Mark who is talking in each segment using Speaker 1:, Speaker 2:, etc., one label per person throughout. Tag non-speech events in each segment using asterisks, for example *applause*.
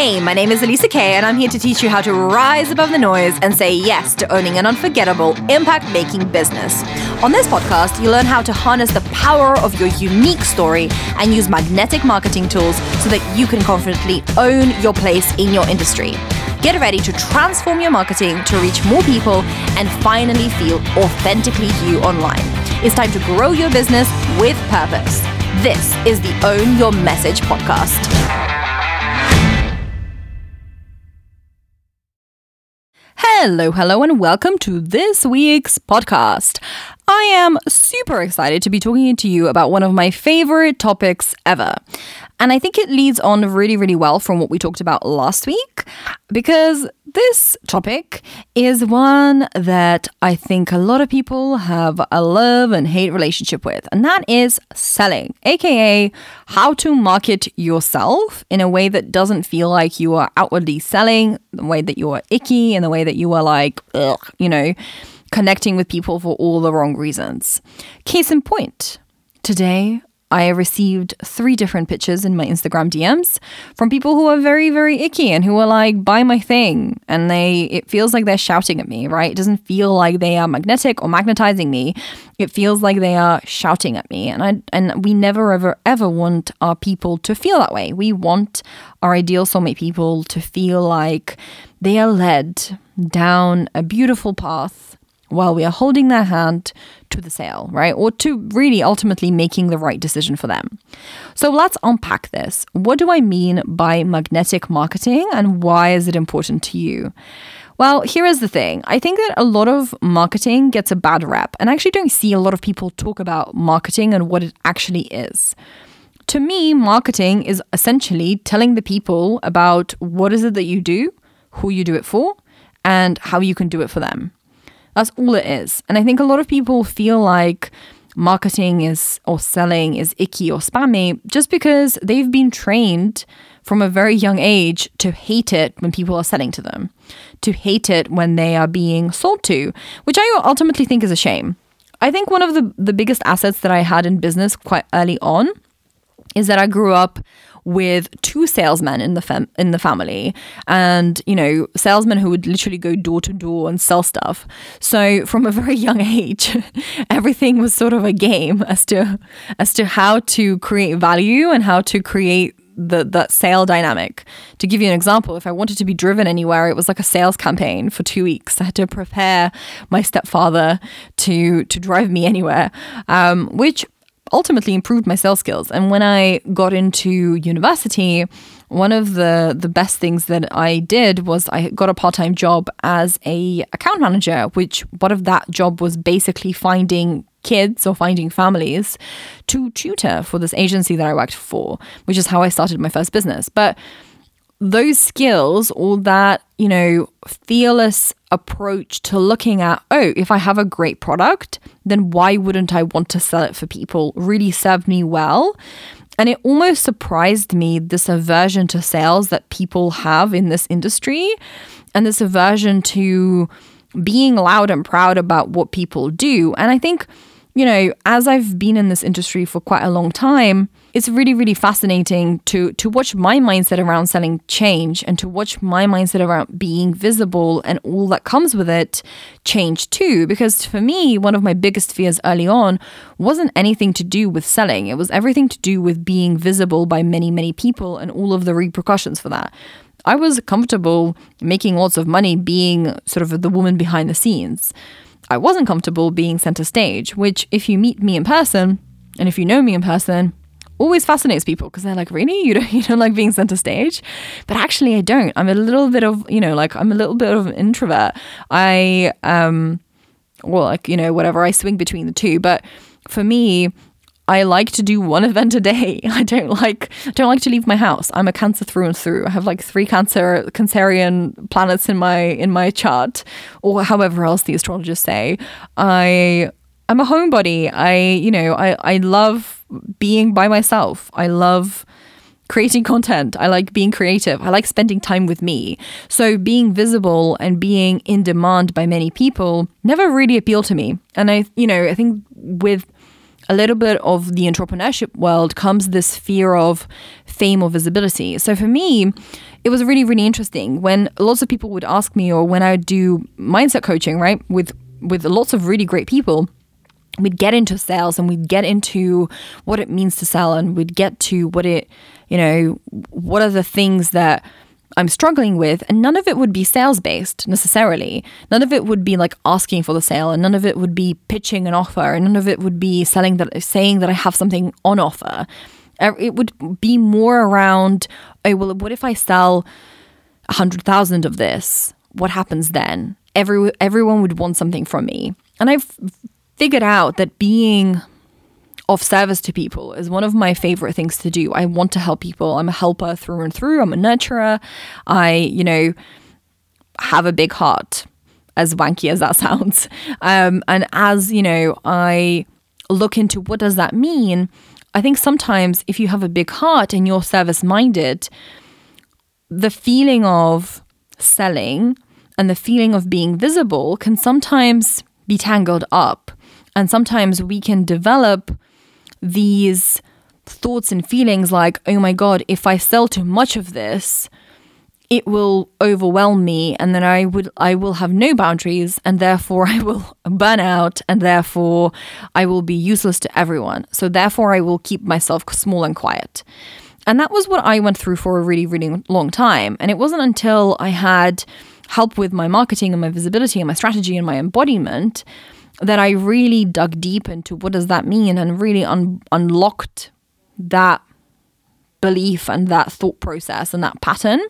Speaker 1: Hey, my name is Alisa Kay, and I'm here to teach you how to rise above the noise and say yes to owning an unforgettable, impact making business. On this podcast, you learn how to harness the power of your unique story and use magnetic marketing tools so that you can confidently own your place in your industry. Get ready to transform your marketing to reach more people and finally feel authentically you online. It's time to grow your business with purpose. This is the Own Your Message podcast. Hello, hello, and welcome to this week's podcast. I am super excited to be talking to you about one of my favorite topics ever. And I think it leads on really, really well from what we talked about last week, because this topic is one that I think a lot of people have a love and hate relationship with, and that is selling, aka how to market yourself in a way that doesn't feel like you are outwardly selling, the way that you are icky, and the way that you are like, ugh, you know, connecting with people for all the wrong reasons. Case in point, today I received three different pitches in my Instagram DMs from people who are very, very icky and who are like, buy my thing. And they, it feels like they're shouting at me, right? It doesn't feel like they are magnetic or magnetizing me. It feels like they are shouting at me. And I, and we never, ever, ever want our people to feel that way. We want our ideal soulmate people to feel like they are led down a beautiful path while we are holding their hand to the sale, right? Or to really ultimately making the right decision for them. So let's unpack this. What do I mean by magnetic marketing and why is it important to you? Well, here is the thing. I think that a lot of marketing gets a bad rap, and I actually don't see a lot of people talk about marketing and what it actually is. To me, marketing is essentially telling the people about what is it that you do, who you do it for, and how you can do it for them. That's all it is. And I think a lot of people feel like marketing is or selling is icky or spammy just because they've been trained from a very young age to hate it when people are selling to them, to hate it when they are being sold to, which I ultimately think is a shame. I think one of the, the biggest assets that I had in business quite early on is that I grew up with two salesmen in the in the family, and you know, salesmen who would literally go door to door and sell stuff. So from a very young age, *laughs* everything was sort of a game as to as to how to create value and how to create the that sale dynamic. To give you an example, if I wanted to be driven anywhere, it was like a sales campaign for two weeks. I had to prepare my stepfather to to drive me anywhere, um, which ultimately improved my sales skills. And when I got into university, one of the the best things that I did was I got a part-time job as a account manager, which part of that job was basically finding kids or finding families to tutor for this agency that I worked for, which is how I started my first business. But those skills or that, you know, fearless approach to looking at, oh, if I have a great product, then why wouldn't I want to sell it for people really served me well. And it almost surprised me this aversion to sales that people have in this industry and this aversion to being loud and proud about what people do. And I think you know, as I've been in this industry for quite a long time, it's really, really fascinating to to watch my mindset around selling change and to watch my mindset around being visible and all that comes with it change too. Because for me, one of my biggest fears early on wasn't anything to do with selling. It was everything to do with being visible by many, many people and all of the repercussions for that. I was comfortable making lots of money being sort of the woman behind the scenes. I wasn't comfortable being center stage, which, if you meet me in person and if you know me in person, always fascinates people because they're like, really? You don't, *laughs* you don't like being center stage? But actually, I don't. I'm a little bit of, you know, like I'm a little bit of an introvert. I, um, well, like, you know, whatever, I swing between the two. But for me, I like to do one *laughs* event a day. *laughs* I don't like don't like to leave my house. I'm a cancer through and through. I have like three cancer cancerian planets in my in my chart or however else the astrologers say. I I'm a homebody. I you know, I I love being by myself. I love creating content. I like being creative. I like spending time with me. So being visible and being in demand by many people never really appealed to me. And I you know, I think with a little bit of the entrepreneurship world comes this fear of fame or visibility. So for me, it was really, really interesting when lots of people would ask me, or when I do mindset coaching, right, with with lots of really great people we'd get into sales and we'd get into what it means to sell and we'd get to what it, you know, what are the things that I'm struggling with. And none of it would be sales based necessarily. None of it would be like asking for the sale and none of it would be pitching an offer and none of it would be selling that, saying that I have something on offer. Uh, it would be more around, oh, well, what if I sell a hundred thousand of this? What happens then? Every, everyone would want something from me. And I've figured out that being of service to people is one of my favorite things to do. I want to help people. I'm a helper through and through. I'm a nurturer. I, you know, have a big heart, as wanky as that *laughs* sounds. Um, and as, you know, I look into what does that mean, I think sometimes if you have a big heart and you're service minded, the feeling of selling and the feeling of being visible can sometimes be tangled up and sometimes we can develop these thoughts and feelings like, oh my God, if I sell too much of this, it will overwhelm me and then I would I will have no boundaries and therefore *laughs* I will burn out and therefore I will be useless to everyone. So therefore I will keep myself small and quiet. And that was what I went through for a really really long time and it wasn't until I had help with my marketing and my visibility and my strategy and my embodiment that I really dug deep into what does that mean and really un- unlocked that belief and that thought process and that pattern.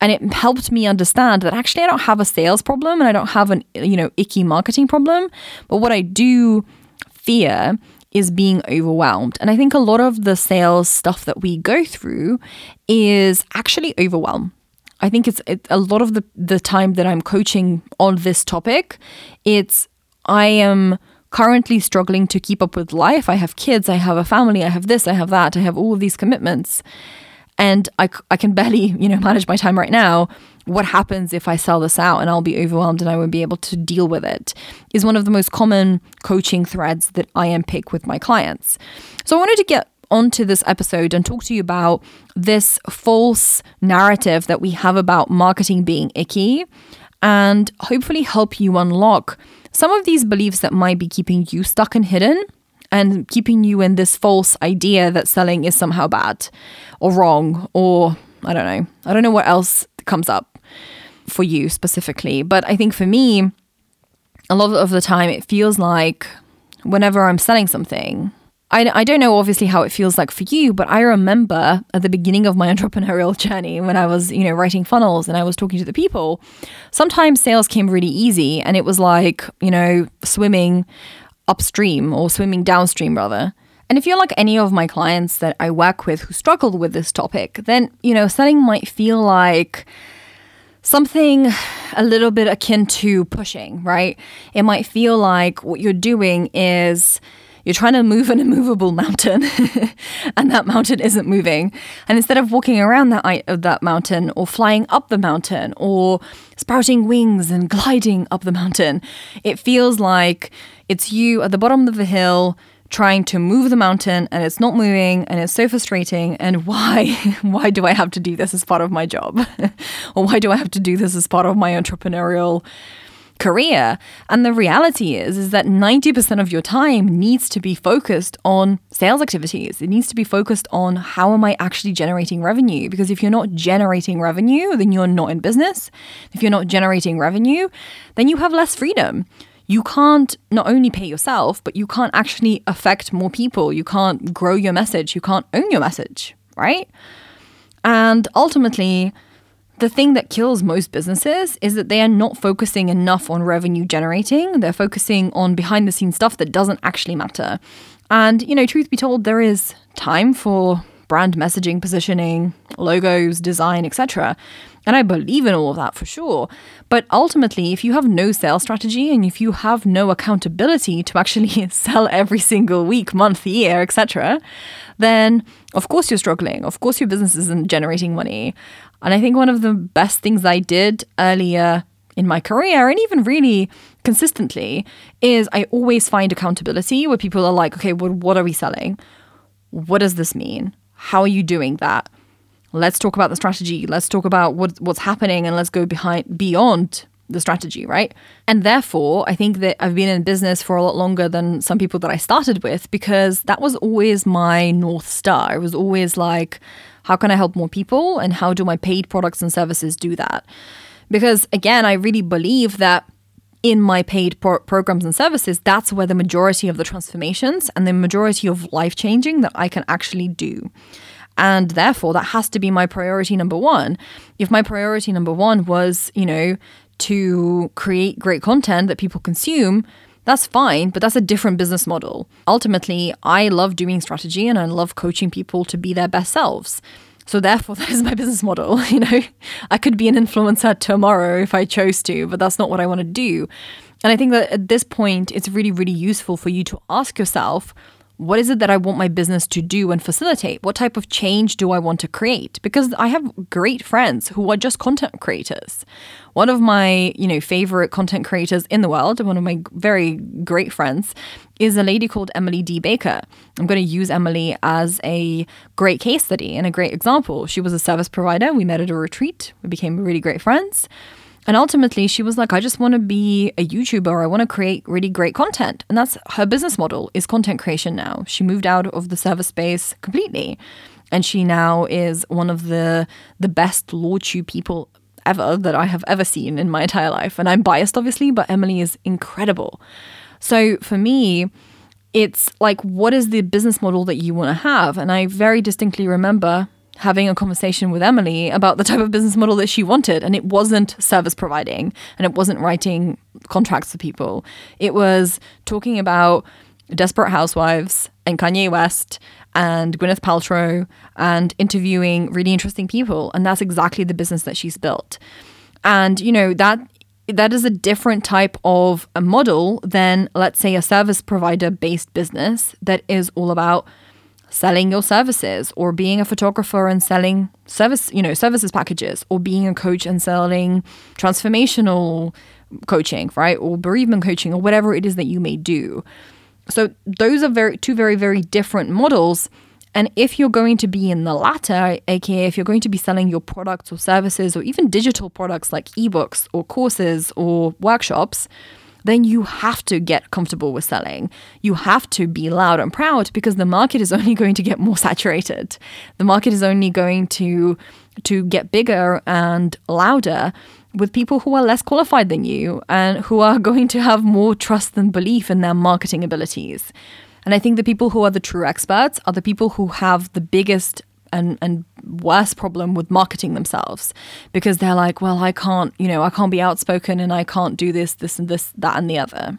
Speaker 1: And it helped me understand that actually I don't have a sales problem and I don't have an you know icky marketing problem. But what I do fear is being overwhelmed. And I think a lot of the sales stuff that we go through is actually overwhelm. I think it's it, a lot of the the time that I'm coaching on this topic it's I am currently struggling to keep up with life. I have kids, I have a family, I have this, I have that, I have all of these commitments. And I, I can *laughs* barely, you know, manage my time right now. What happens if I sell this out and I'll be overwhelmed and I won't be able to deal with it is one of the most common coaching threads that I am unpick with my clients. So I wanted to get onto this episode and talk to you about this false narrative that we have about marketing being icky and hopefully help you unlock some of these beliefs that might be keeping you stuck and hidden and keeping you in this false idea that selling is somehow bad or wrong or I don't know. I don't know what else comes up for you specifically, but I think for me, a lot of the time it feels like whenever I'm selling something, I, I don't know obviously how it feels like for you, but I remember at the beginning of my *laughs* entrepreneurial journey when I was, you know, writing funnels and I was talking to the people, sometimes sales came really easy and it was like, you know, swimming upstream or swimming downstream rather. And if you're like any of my clients that I work with who struggled with this topic, then, you know, selling might feel like something a little bit akin to pushing, right? It might feel like what you're doing is you're trying to move an immovable mountain *laughs* and that mountain isn't moving. And instead of walking around that, that mountain or flying up the mountain or sprouting wings and gliding up the mountain, it feels like it's you at the bottom of the hill trying to move the mountain and it's not moving and it's so frustrating and why *laughs* why do I have to do this as part of my job *laughs* or why do I have to do this as part of my entrepreneurial career. And the reality is is that 90% of your time needs to be focused on sales activities. It needs to be focused on how am I actually generating revenue? Because if you're not generating revenue, then you're not in business. If you're not generating revenue, then you have less freedom. You can't not only pay yourself, but you can't actually affect more people. You can't grow your message. You can't own your message, right? And ultimately, the thing that kills most businesses is that they are not focusing enough on revenue generating. They're focusing on behind the scenes stuff that doesn't actually matter. And, you know, truth be told, there is time for brand messaging, positioning, logos, design, etc. And I believe in all of that for sure. But ultimately, if you have no sales strategy and if you have no accountability to actually *laughs* sell every single week, month, year, etc., then of course you're struggling. Of course your business isn't generating money. And I think one of the best things I did earlier in my career and even really consistently is I always find accountability where people are like, okay, well, what are we selling? What does this mean? How are you doing that? Let's talk about the strategy. Let's talk about what, what's happening and let's go behind beyond the strategy, right? And therefore, I think that I've been in business for a lot longer than some people that I started with because that was always my North Star. It was always like, how can I help more people? And how do my paid products and services do that? Because again, I really believe that in my paid pro- programs and services, that's where the majority of the transformations and the majority of life changing that I can actually do. And therefore, that has to be my priority number one. If my priority number one was, you know, to create great content that people consume, that's fine, but that's a different business model. Ultimately, I love doing strategy and I love coaching people to be their best selves. So therefore, *laughs* that is my business model. *laughs* You know, I could be an influencer tomorrow if I chose to, but that's not what I want to do. And I think that at this point, it's really, really useful for you to ask yourself, what is it that I want my business to do and facilitate? What type of change do I want to create? Because I have great friends who are just content creators. One of my, you know, favorite content creators in the world, one of my very great friends, is a lady called Emily D. Baker. I'm going to use Emily as a great case study and a great example. She was a service provider. We met at a retreat. We became really great friends. And ultimately, she was like, I just want to be a YouTuber. I want to create really great content. And that's her business model is content creation now. She moved out of the service space completely. And she now is one of the the best LawTube people ever that I have ever seen in my entire life. And I'm biased, obviously, but Emily is incredible. So for me, it's like, what is the business model that you want to have? And I very distinctly remember having a conversation with Emily about the type of business model that she wanted. And it wasn't service providing and it wasn't writing contracts for people. It was talking about Desperate Housewives and Kanye West and Gwyneth Paltrow and interviewing really interesting people. And that's exactly the business that she's built. And, you know, that that is a different type of a model than, let's say, a service provider based business that is all about selling your services or being a photographer and selling service, you know, services packages or being a coach and selling transformational coaching, right? Or bereavement coaching or whatever it is that you may do. So those are very two very very different models. And if you're going to be in the latter, aka if you're going to be selling your products or services or even digital products like ebooks or courses or workshops, then you have to get comfortable with selling. You have to be loud and proud because the market is *laughs* only going to get more saturated. The market is only going to to get bigger and louder with people who are less qualified than you and who are *laughs* going to have more trust and belief in their marketing abilities. And I think the people who are the true experts are the people who have the biggest and and worse problem with marketing themselves because they're like, well, I can't, you know, I can't be outspoken and I can't do this, this and this, that and the other.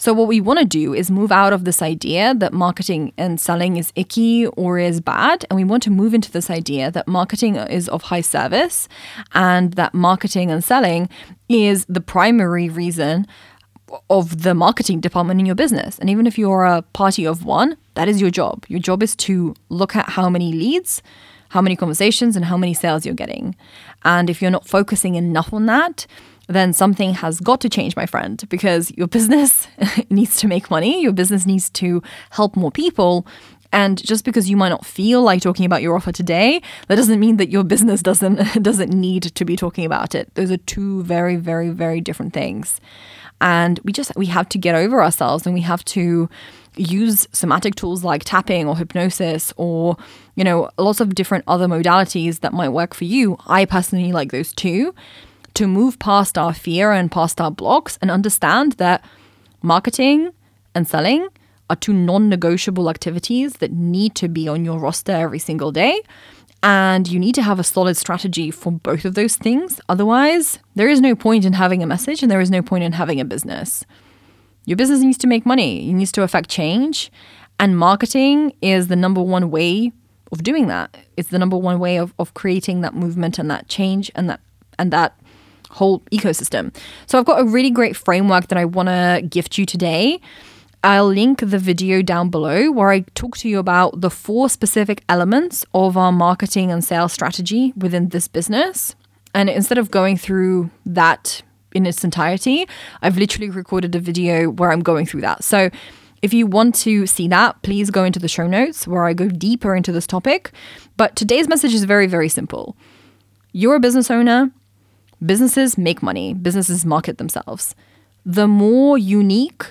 Speaker 1: So what we want to do is move out of this idea that marketing and selling is icky or is bad and we want to move into this idea that marketing is of high service and that marketing and selling is the primary reason of the marketing department in your business. And even if you're a party of one, that is your job. Your job is to look at how many leads, how many conversations, and how many sales you're getting. And if you're not focusing enough on that, then something has got to change, my friend, because your *laughs* business needs to make money, your business needs to help more people. And just because you might not feel like talking about your offer today, that doesn't mean that your business doesn't *laughs* doesn't need to be talking about it. Those are two very, very, very different things and we just we have to get over ourselves and we have to use somatic tools like tapping or hypnosis or you know lots of different other modalities that might work for you i personally like those too to move past our fear and past our blocks and understand that marketing and selling are two non-negotiable activities that need to be on your roster every single day and you need to have a solid strategy for both of those things. Otherwise, there is no point in having a message and there is no point in having a business. Your business needs to make money, it needs to affect change. And marketing is the number one way of doing that. It's the number one way of, of creating that movement and that change and that and that whole ecosystem. So I've got a really great framework that I want to gift you today I'll link the video down below where I talk to you about the four specific elements of our marketing and sales strategy within this business. And instead of going through that in its entirety. I've literally recorded a video where I'm going through that. So if you want to see that, please go into the show notes where I go deeper into this topic. But today's message is very, very simple. You're a business owner, businesses make money, businesses market themselves. The more unique,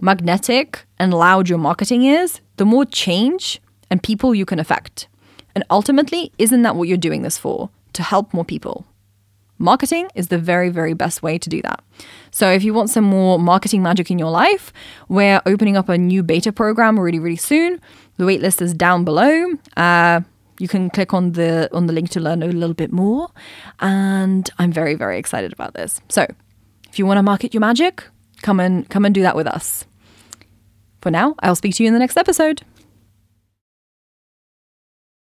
Speaker 1: magnetic, and loud your marketing is, the more change and people you can affect. And ultimately, isn't that what you're doing this for? To help more people. Marketing is the very, very best way to do that. So, if you want some more marketing magic in your life, we're opening up a new beta program really, really soon. The waitlist is down below. Uh, you can click on the on the link to learn a little bit more, and I'm very, very excited about this. So, if you want to market your magic, come and come and do that with us. For now, I'll speak to you in the next episode.